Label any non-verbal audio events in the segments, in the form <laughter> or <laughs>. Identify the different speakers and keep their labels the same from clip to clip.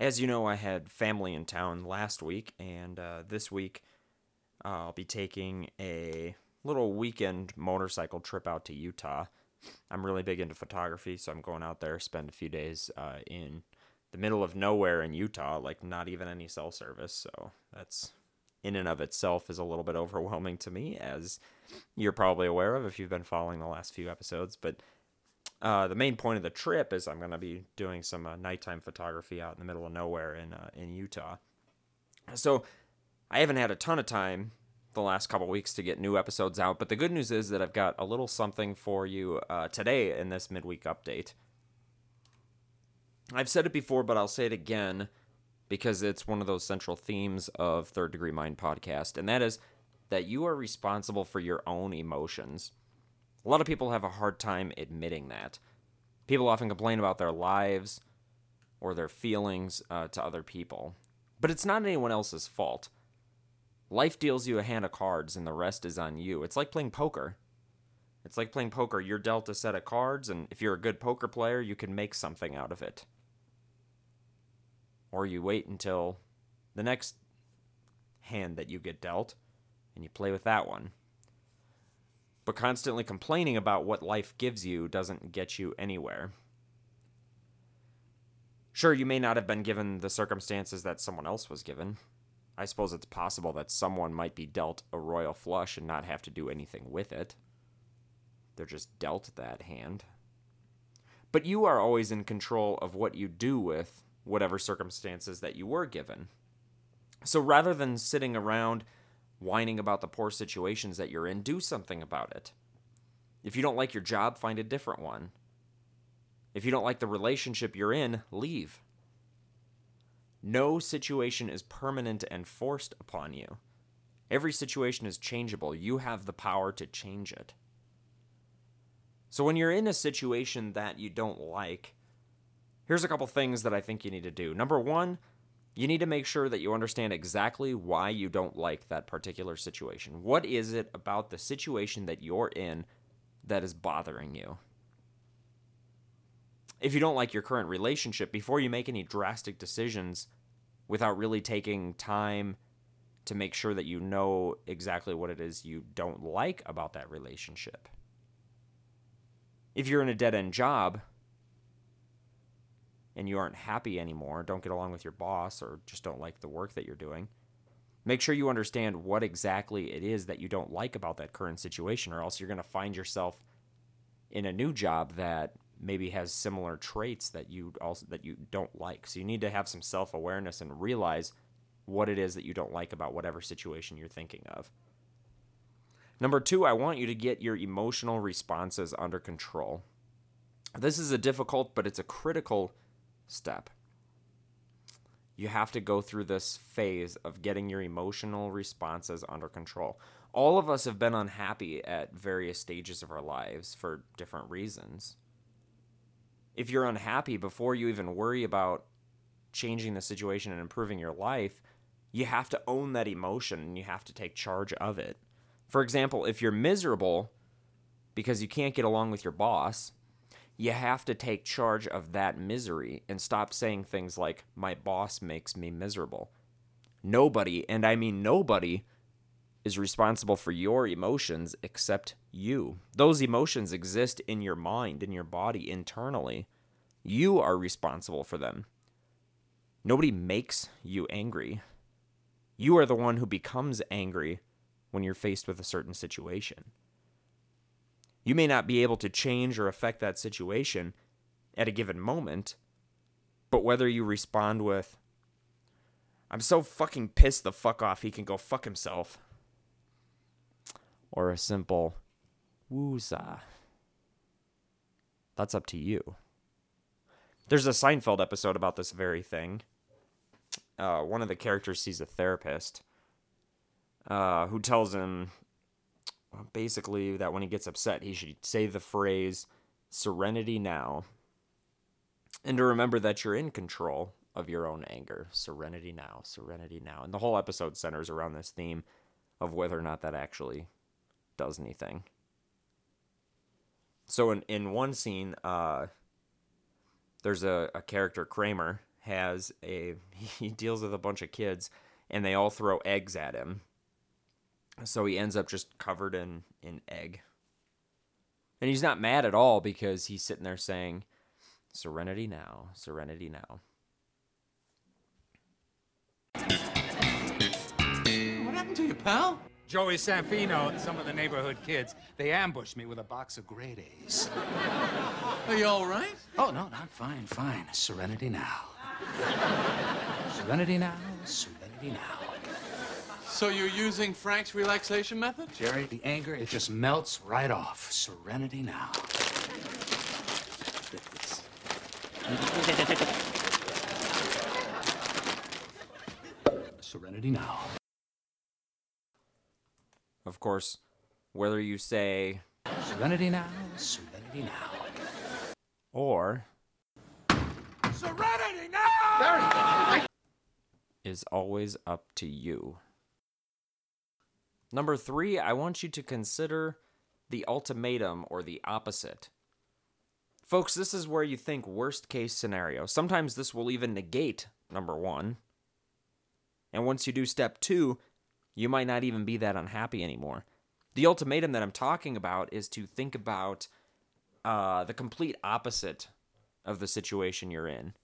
Speaker 1: As you know, I had family in town last week, and uh, this week I'll be taking a little weekend motorcycle trip out to Utah. I'm really big into photography, so I'm going out there, spend a few days uh, in the middle of nowhere in Utah, like not even any cell service. So that's in and of itself is a little bit overwhelming to me, as you're probably aware of if you've been following the last few episodes. But uh, the main point of the trip is I'm going to be doing some uh, nighttime photography out in the middle of nowhere in uh, in Utah. So I haven't had a ton of time the last couple weeks to get new episodes out, but the good news is that I've got a little something for you uh, today in this midweek update. I've said it before, but I'll say it again because it's one of those central themes of Third Degree Mind podcast, and that is that you are responsible for your own emotions. A lot of people have a hard time admitting that. People often complain about their lives or their feelings uh, to other people, but it's not anyone else's fault. Life deals you a hand of cards, and the rest is on you. It's like playing poker. It's like playing poker. You're dealt a set of cards, and if you're a good poker player, you can make something out of it or you wait until the next hand that you get dealt and you play with that one. But constantly complaining about what life gives you doesn't get you anywhere. Sure, you may not have been given the circumstances that someone else was given. I suppose it's possible that someone might be dealt a royal flush and not have to do anything with it. They're just dealt that hand. But you are always in control of what you do with whatever circumstances that you were given. So rather than sitting around whining about the poor situations that you're in, do something about it. If you don't like your job, find a different one. If you don't like the relationship you're in, leave. No situation is permanent and forced upon you. Every situation is changeable. You have the power to change it. So when you're in a situation that you don't like, Here's a couple things that I think you need to do. Number one, you need to make sure that you understand exactly why you don't like that particular situation. What is it about the situation that you're in that is bothering you? If you don't like your current relationship, before you make any drastic decisions without really taking time to make sure that you know exactly what it is you don't like about that relationship. If you're in a dead end job, and you aren't happy anymore, don't get along with your boss, or just don't like the work that you're doing, make sure you understand what exactly it is that you don't like about that current situation, or else you're going to find yourself in a new job that maybe has similar traits that you also that you don't like. So you need to have some self-awareness and realize what it is that you don't like about whatever situation you're thinking of. Number 2, I want you to get your emotional responses under control. This is a difficult but it's a critical step. You have to go through this phase of getting your emotional responses under control. All of us have been unhappy at various stages of our lives for different reasons. If you're unhappy before you even worry about changing the situation and improving your life, you have to own that emotion and you have to take charge of it. For example, if you're miserable because you can't get along with your boss, you have to take charge of that misery and stop saying things like, my boss makes me miserable. Nobody, and I mean nobody, is responsible for your emotions except you. Those emotions exist in your mind, in your body, internally. You are responsible for them. Nobody makes you angry. You are the one who becomes angry when you're faced with a certain situation. You may not be able to change or affect that situation at a given moment, but whether you respond with, I'm so fucking pissed the fuck off, he can go fuck himself, or a simple, woozah, that's up to you. There's a Seinfeld episode about this very thing. Uh, one of the characters sees a therapist uh, who tells him basically that when he gets upset, he should say the phrase serenity now. And to remember that you're in control of your own anger. Serenity now, serenity now. And the whole episode centers around this theme of whether or not that actually does anything. So in, in one scene, uh, there's a, a character, Kramer, has a <laughs> he deals with a bunch of kids and they all throw eggs at him. So he ends up just covered in in egg. And he's not mad at all because he's sitting there saying, Serenity now, serenity now.
Speaker 2: What happened to you, pal?
Speaker 3: Joey Zanfino and some of the neighborhood kids, they ambushed me with a box of grade A's.
Speaker 2: Are you all right?
Speaker 3: Oh, no, not fine, fine. Serenity now. serenity now, serenity now.
Speaker 2: So you're using Frank's relaxation method?
Speaker 3: Jerry, the anger, it just melts right off. Serenity now. Serenity now.
Speaker 1: Of course, whether you say
Speaker 3: Serenity now, serenity now.
Speaker 1: or
Speaker 3: Serenity now!
Speaker 1: is always up to you. Number three, I want you to consider the ultimatum or the opposite. Folks, this is where you think worst case scenario. Sometimes this will even negate number one. And once you do step two, you might not even be that unhappy anymore. The ultimatum that I'm talking about is to think about uh, the complete opposite of the situation you're in.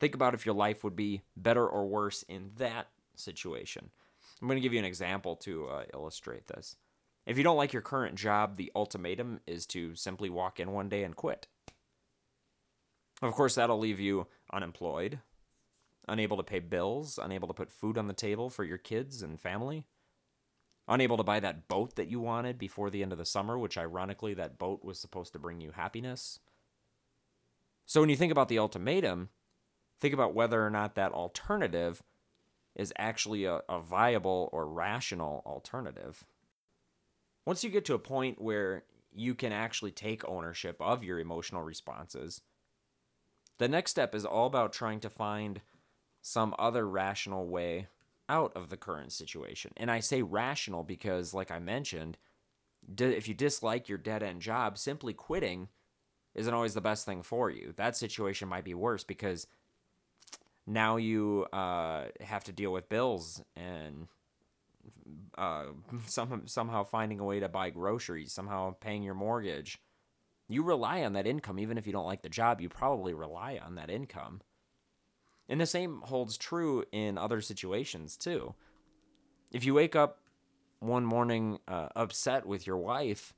Speaker 1: Think about if your life would be better or worse in that situation. I'm going to give you an example to uh, illustrate this. If you don't like your current job, the ultimatum is to simply walk in one day and quit. Of course, that'll leave you unemployed, unable to pay bills, unable to put food on the table for your kids and family, unable to buy that boat that you wanted before the end of the summer, which ironically, that boat was supposed to bring you happiness. So when you think about the ultimatum, think about whether or not that alternative is actually a, a viable or rational alternative. Once you get to a point where you can actually take ownership of your emotional responses, the next step is all about trying to find some other rational way out of the current situation. And I say rational because, like I mentioned, if you dislike your dead end job, simply quitting isn't always the best thing for you. That situation might be worse because now you uh, have to deal with bills and uh, <laughs> some, somehow finding a way to buy groceries, somehow paying your mortgage. You rely on that income, even if you don't like the job, you probably rely on that income. And the same holds true in other situations, too. If you wake up one morning uh, upset with your wife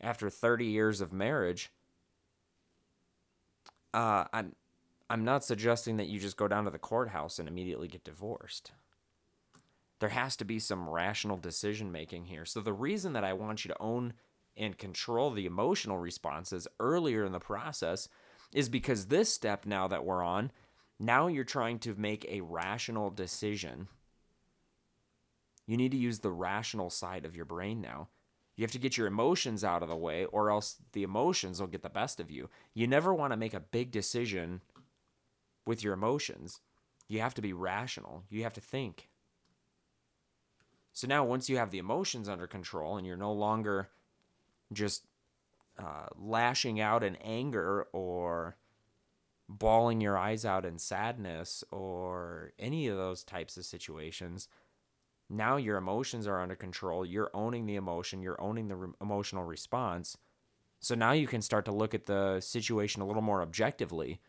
Speaker 1: after 30 years of marriage, uh, I'm I'm not suggesting that you just go down to the courthouse and immediately get divorced. There has to be some rational decision making here. So the reason that I want you to own and control the emotional responses earlier in the process is because this step now that we're on, now you're trying to make a rational decision. You need to use the rational side of your brain now. You have to get your emotions out of the way, or else the emotions will get the best of you. You never want to make a big decision with your emotions. You have to be rational, you have to think. So now, once you have the emotions under control and you're no longer just uh, lashing out in anger or bawling your eyes out in sadness or any of those types of situations, now your emotions are under control. You're owning the emotion, you're owning the re- emotional response. So now you can start to look at the situation a little more objectively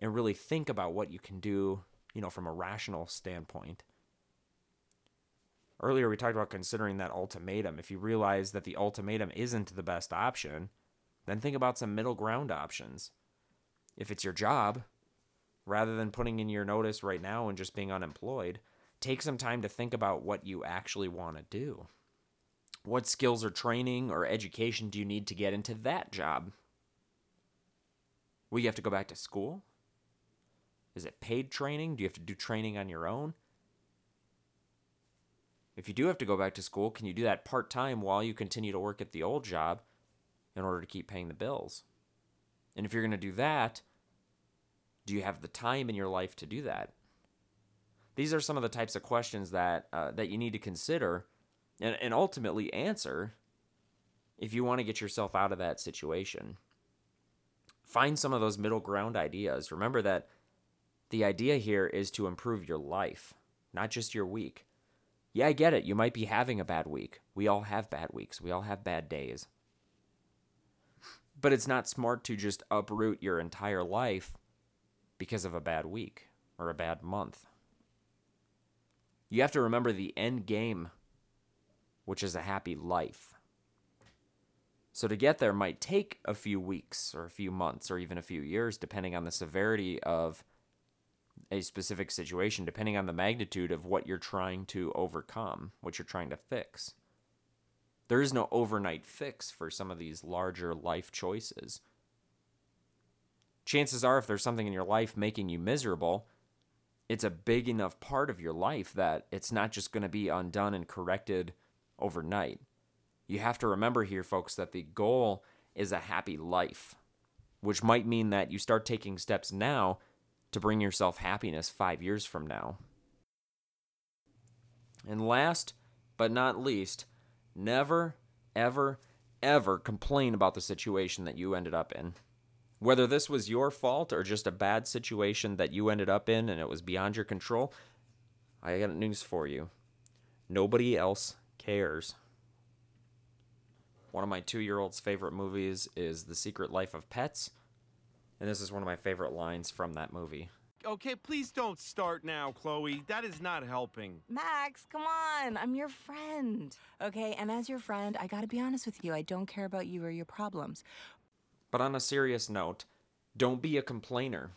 Speaker 1: and really think about what you can do, you know, from a rational standpoint. Earlier, we talked about considering that ultimatum. If you realize that the ultimatum isn't the best option, then think about some middle ground options. If it's your job, rather than putting in your notice right now and just being unemployed, take some time to think about what you actually want to do. What skills or training or education do you need to get into that job? Will you have to go back to school? Is it paid training? Do you have to do training on your own? If you do have to go back to school, can you do that part time while you continue to work at the old job in order to keep paying the bills? And if you're going to do that, do you have the time in your life to do that? These are some of the types of questions that uh, that you need to consider and, and ultimately answer if you want to get yourself out of that situation. Find some of those middle ground ideas. Remember that The idea here is to improve your life, not just your week. Yeah, I get it. You might be having a bad week. We all have bad weeks. We all have bad days. But it's not smart to just uproot your entire life because of a bad week or a bad month. You have to remember the end game, which is a happy life. So to get there might take a few weeks or a few months or even a few years, depending on the severity of a specific situation, depending on the magnitude of what you're trying to overcome, what you're trying to fix. There is no overnight fix for some of these larger life choices. Chances are, if there's something in your life making you miserable, it's a big enough part of your life that it's not just going to be undone and corrected overnight. You have to remember here, folks, that the goal is a happy life, which might mean that you start taking steps now to bring yourself happiness five years from now. And last but not least, never, ever, ever complain about the situation that you ended up in. Whether this was your fault or just a bad situation that you ended up in and it was beyond your control, I got news for you. Nobody else cares. One of my two year old's favorite movies is The Secret Life of Pets, and this is one of my favorite lines from that movie.
Speaker 4: Okay, please don't start now, Chloe. That is not helping.
Speaker 5: Max, come on. I'm your friend. Okay, and as your friend, I gotta be honest with you. I don't care about you or your problems.
Speaker 1: But on a serious note, don't be a complainer.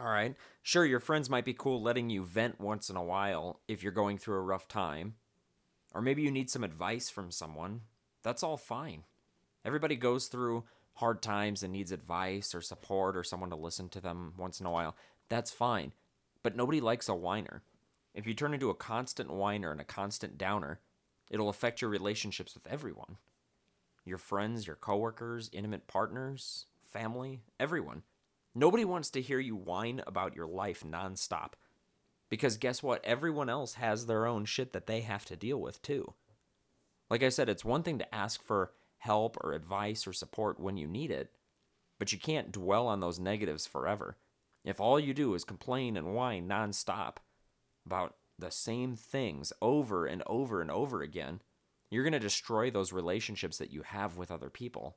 Speaker 1: All right? Sure, your friends might be cool letting you vent once in a while if you're going through a rough time. Or maybe you need some advice from someone. That's all fine. Everybody goes through hard times and needs advice or support or someone to listen to them once in a while. That's fine. But nobody likes a whiner. If you turn into a constant whiner and a constant downer, it'll affect your relationships with everyone your friends, your coworkers, intimate partners, family, everyone. Nobody wants to hear you whine about your life nonstop. Because guess what? Everyone else has their own shit that they have to deal with too. Like I said, it's one thing to ask for help or advice or support when you need it, but you can't dwell on those negatives forever. If all you do is complain and whine nonstop about the same things over and over and over again, you're going to destroy those relationships that you have with other people.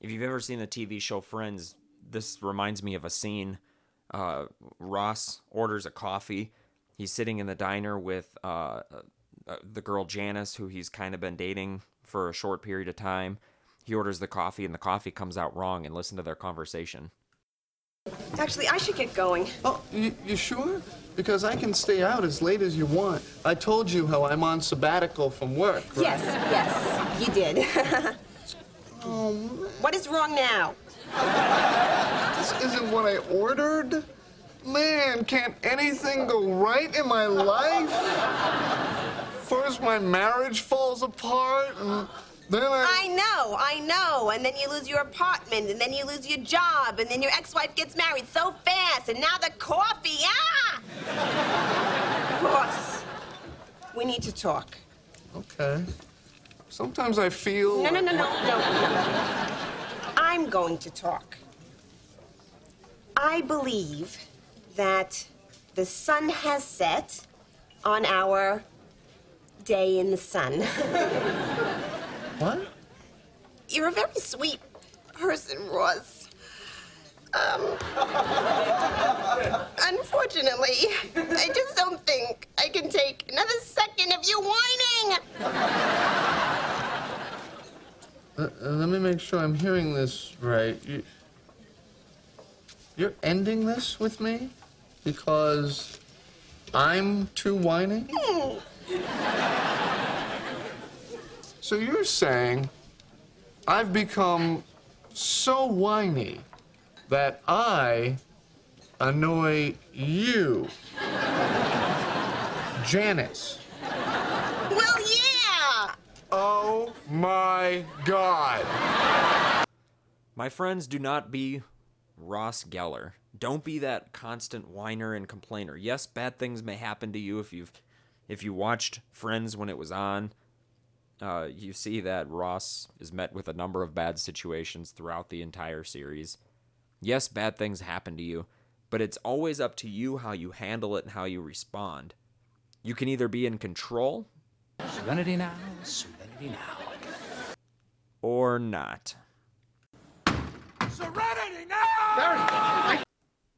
Speaker 1: If you've ever seen the TV show Friends, this reminds me of a scene. Uh, Ross orders a coffee. He's sitting in the diner with uh, uh, the girl Janice, who he's kind of been dating for a short period of time. He orders the coffee, and the coffee comes out wrong. And listen to their conversation.
Speaker 6: Actually, I should get going.
Speaker 7: Oh, you, you sure? Because I can stay out as late as you want. I told you how I'm on sabbatical from work, right?
Speaker 6: Yes, yes, you did. <laughs>
Speaker 7: Oh, man.
Speaker 6: what is wrong now?
Speaker 7: This isn't what I ordered. Man, can't anything go right in my life? First, my marriage falls apart, and then I.
Speaker 6: I know, I know. And then you lose your apartment, and then you lose your job, and then your ex-wife gets married so fast, and now the coffee, ah! Ross, we need to talk.
Speaker 7: Okay. Sometimes I feel.
Speaker 6: No, no, no, no, no. I'm going to talk. I believe that the sun has set on our day in the sun. <laughs>
Speaker 7: What?
Speaker 6: You're a very sweet person, Ross. Um, unfortunately, I just don't think I can take another second of you whining.
Speaker 7: Uh, uh, let me make sure I'm hearing this right. You, you're ending this with me because I'm too whiny? So you're saying I've become so whiny that I annoy you, Janice.
Speaker 6: Well, yeah.
Speaker 7: Oh my God.
Speaker 1: My friends, do not be Ross Geller. Don't be that constant whiner and complainer. Yes, bad things may happen to you if you've if you watched Friends when it was on. Uh, you see that Ross is met with a number of bad situations throughout the entire series. Yes, bad things happen to you, but it's always up to you how you handle it and how you respond. You can either be in control
Speaker 3: Serenity now, serenity now.
Speaker 1: or not.
Speaker 3: Serenity now!